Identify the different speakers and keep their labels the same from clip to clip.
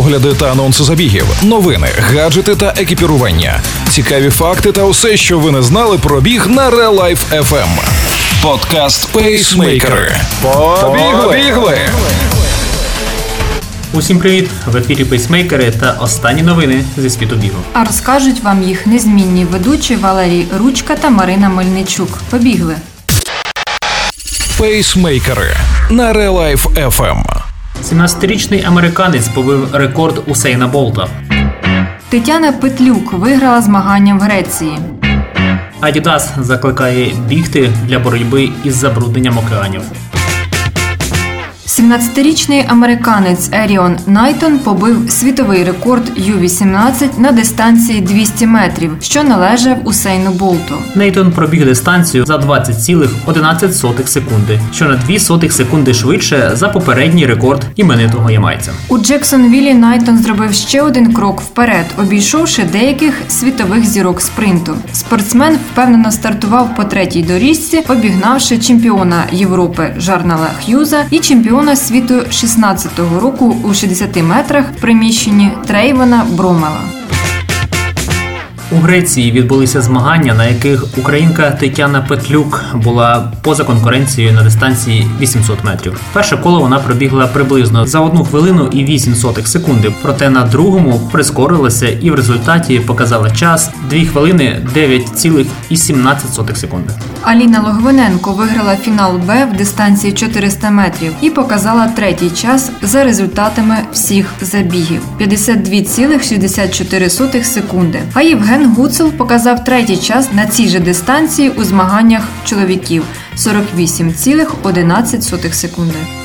Speaker 1: огляди та анонси забігів, новини, гаджети та екіпірування, цікаві факти та усе, що ви не знали про біг на Real Life FM. Подкаст Пейсмейкери. Побігли!
Speaker 2: Усім привіт! В ефірі пейсмейкери та останні новини зі світу бігу.
Speaker 3: А розкажуть вам їх незмінні ведучі Валерій Ручка та Марина Мельничук. Побігли.
Speaker 1: Пейсмейкери на Real Life FM.
Speaker 2: 17-річний американець побив рекорд Усейна Болта.
Speaker 3: Тетяна Петлюк виграла змагання в Греції.
Speaker 2: Адідас закликає бігти для боротьби із забрудненням океанів.
Speaker 3: 17-річний американець Еріон Найтон побив світовий рекорд Ю-18 на дистанції 200 метрів, що належав Усейну Болту.
Speaker 2: Найтон пробіг дистанцію за 20,11 секунди, що на 2 сотих секунди швидше за попередній рекорд іменитого ямайця.
Speaker 3: У Джексонвілі Найтон зробив ще один крок вперед, обійшовши деяких світових зірок спринту. Спортсмен впевнено стартував по третій доріжці, обігнавши чемпіона Європи Жарнела Х'юза і чемпіона світу 16-го року у 60 метрах приміщенні Трейвена Бромела.
Speaker 2: У Греції відбулися змагання, на яких українка Тетяна Петлюк була поза конкуренцією на дистанції 800 метрів. Перше коло вона пробігла приблизно за 1 хвилину і 8 сотих секунди. Проте на другому прискорилася і в результаті показала час 2 хвилини 9,17 секунди.
Speaker 3: Аліна Логвиненко виграла фінал Б в дистанції 400 метрів і показала третій час за результатами всіх забігів 52,64 секунди. А Євген Гуцел показав третій час на цій же дистанції у змаганнях чоловіків 48,11 секунди.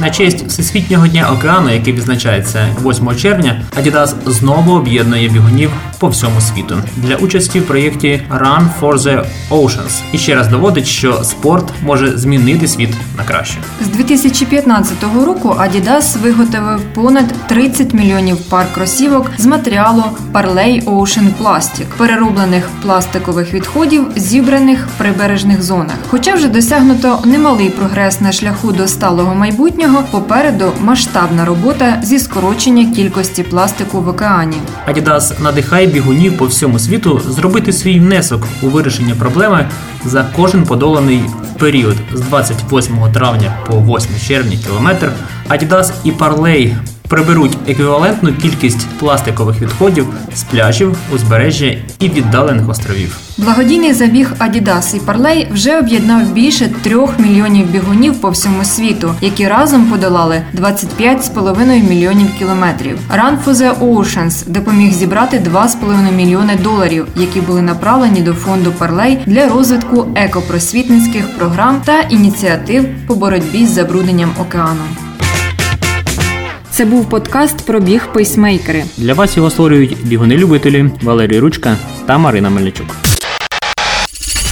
Speaker 2: На честь Всесвітнього дня океану, який відзначається 8 червня, Adidas знову об'єднує бігунів по всьому світу для участі в проєкті Run for the Oceans і ще раз доводить, що спорт може змінити світ на краще.
Speaker 3: З 2015 року Adidas виготовив понад 30 мільйонів пар кросівок з матеріалу Parley Ocean Plastic, перероблених пластикових відходів, зібраних в прибережних зонах. Хоча вже досягнуто немалий прогрес на шляху до сталого майбутнього, попереду масштабна робота зі скорочення кількості пластику в океані.
Speaker 2: Адідас надихає бігунів по всьому світу зробити свій внесок у вирішення проблеми за кожен подоланий період з 28 травня по 8 червня кілометр. Адідас і Parley приберуть еквівалентну кількість пластикових відходів з пляжів, узбережжя і віддалених островів.
Speaker 3: Благодійний забіг Adidas і Parley вже об'єднав більше трьох мільйонів бігунів по всьому світу, які разом подолали 25,5 мільйонів кілометрів. Run for the Oceans допоміг зібрати 2,5 мільйони доларів, які були направлені до фонду Parley для розвитку екопросвітницьких програм та ініціатив по боротьбі з забрудненням океану. Це був подкаст про біг пейсмейкери.
Speaker 2: Для вас його створюють бігуни-любителі Валерій Ручка та Марина Мельничук.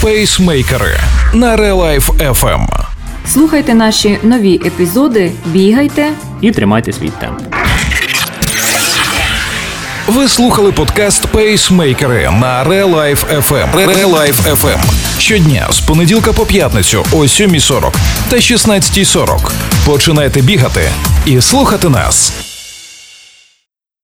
Speaker 1: Пейсмейкери на Real Life FM.
Speaker 3: Слухайте наші нові епізоди, бігайте.
Speaker 2: І тримайте свій темп.
Speaker 1: Ви слухали подкаст Пейсмейкери на Real Life FM. Real Life FM. Щодня з понеділка по п'ятницю о 7.40 та 16.40. Починайте бігати і слухати нас.